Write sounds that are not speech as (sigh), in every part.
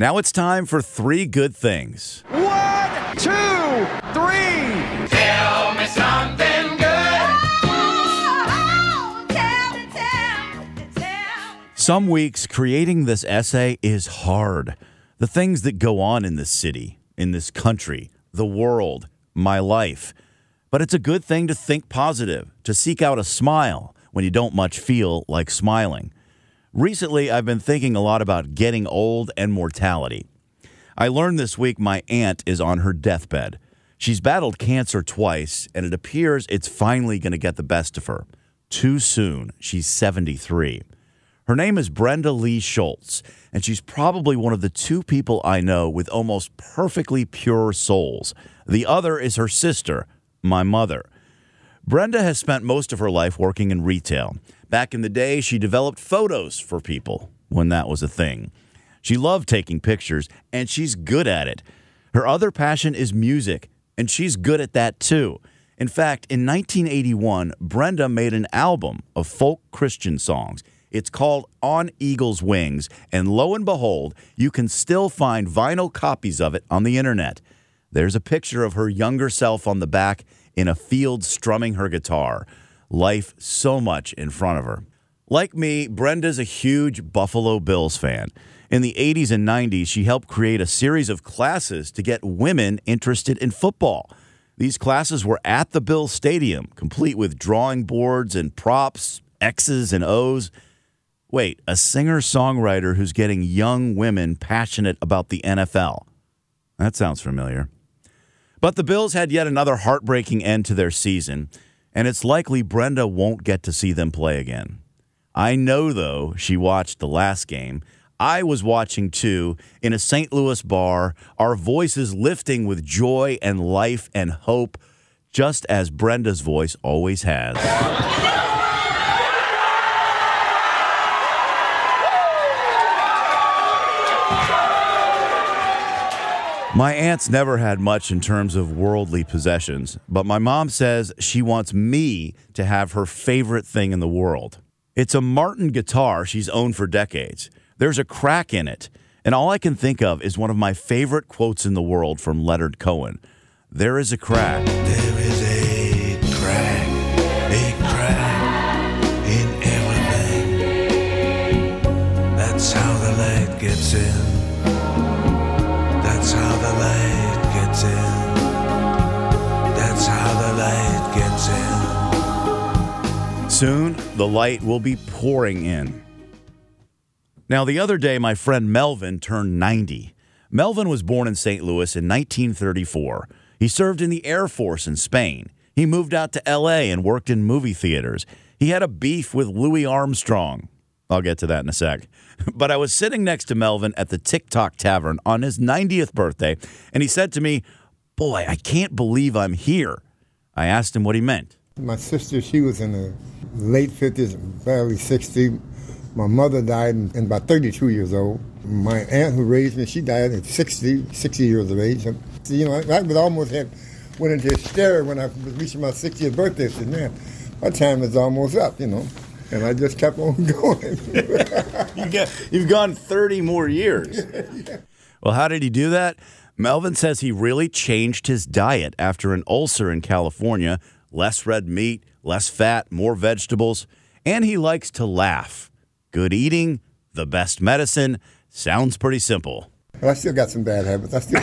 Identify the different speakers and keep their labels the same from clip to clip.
Speaker 1: Now it's time for three good things.
Speaker 2: One, two, three.
Speaker 3: Tell me something good.
Speaker 1: Some weeks creating this essay is hard. The things that go on in this city, in this country, the world, my life. But it's a good thing to think positive, to seek out a smile when you don't much feel like smiling. Recently, I've been thinking a lot about getting old and mortality. I learned this week my aunt is on her deathbed. She's battled cancer twice, and it appears it's finally going to get the best of her. Too soon. She's 73. Her name is Brenda Lee Schultz, and she's probably one of the two people I know with almost perfectly pure souls. The other is her sister, my mother. Brenda has spent most of her life working in retail. Back in the day, she developed photos for people when that was a thing. She loved taking pictures, and she's good at it. Her other passion is music, and she's good at that too. In fact, in 1981, Brenda made an album of folk Christian songs. It's called On Eagle's Wings, and lo and behold, you can still find vinyl copies of it on the internet. There's a picture of her younger self on the back in a field strumming her guitar. Life so much in front of her. Like me, Brenda's a huge Buffalo Bills fan. In the 80s and 90s, she helped create a series of classes to get women interested in football. These classes were at the Bills Stadium, complete with drawing boards and props, X's and O's. Wait, a singer songwriter who's getting young women passionate about the NFL. That sounds familiar. But the Bills had yet another heartbreaking end to their season, and it's likely Brenda won't get to see them play again. I know, though, she watched the last game. I was watching too in a St. Louis bar, our voices lifting with joy and life and hope, just as Brenda's voice always has. My aunt's never had much in terms of worldly possessions, but my mom says she wants me to have her favorite thing in the world. It's a Martin guitar she's owned for decades. There's a crack in it, and all I can think of is one of my favorite quotes in the world from Leonard Cohen There is a crack.
Speaker 3: There is a crack, a crack in everything. That's how the light gets in.
Speaker 1: Soon, the light will be pouring in. Now, the other day, my friend Melvin turned 90. Melvin was born in St. Louis in 1934. He served in the Air Force in Spain. He moved out to LA and worked in movie theaters. He had a beef with Louis Armstrong. I'll get to that in a sec. (laughs) But I was sitting next to Melvin at the Tick Tock Tavern on his 90th birthday, and he said to me, Boy, I can't believe I'm here. I asked him what he meant.
Speaker 4: My sister, she was in the late 50s, barely 60. My mother died in, about 32 years old. My aunt who raised me, she died at 60, 60 years of age. And, you know, I, I was almost had, went into hysteria when I was reaching my 60th birthday. I said, man, my time is almost up, you know. And I just kept on (laughs) going.
Speaker 1: you you've gone 30 more years. (laughs) Well, how did he do that? Melvin says he really changed his diet after an ulcer in California less red meat, less fat, more vegetables, and he likes to laugh. Good eating, the best medicine. Sounds pretty simple.
Speaker 4: But I still got some bad habits. I still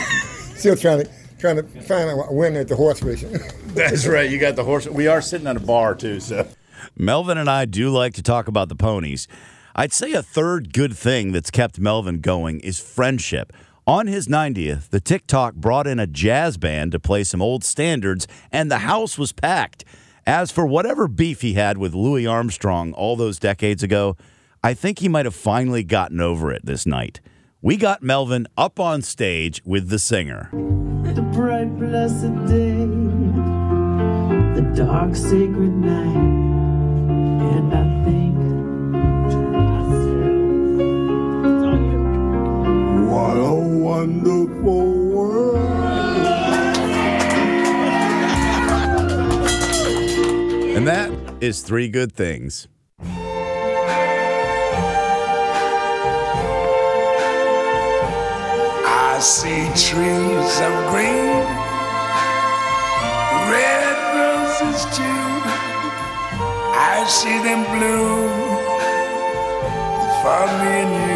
Speaker 4: still trying to trying to find a winner at the horse racing. (laughs)
Speaker 5: That's right. You got the horse. We are sitting at a bar too, so.
Speaker 1: Melvin and I do like to talk about the ponies. I'd say a third good thing that's kept Melvin going is friendship. On his 90th, the Tick Tock brought in a jazz band to play some old standards, and the house was packed. As for whatever beef he had with Louis Armstrong all those decades ago, I think he might have finally gotten over it this night. We got Melvin up on stage with the singer.
Speaker 6: The bright, blessed day, the dark, sacred night, and I think
Speaker 4: wonderful world.
Speaker 1: And that is three good things.
Speaker 3: I see trees of green, red roses too. I see them bloom for me and you.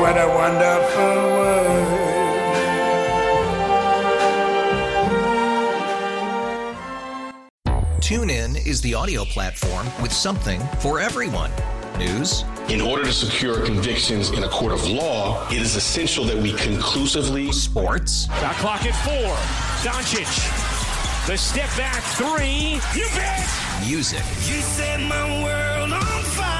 Speaker 3: what a wonderful world.
Speaker 7: TuneIn is the audio platform with something for everyone. News.
Speaker 8: In order to secure convictions in a court of law, it is essential that we conclusively.
Speaker 7: Sports.
Speaker 9: Got clock at four. Doncic. The step back three. You bet.
Speaker 7: Music.
Speaker 3: You set my world on fire.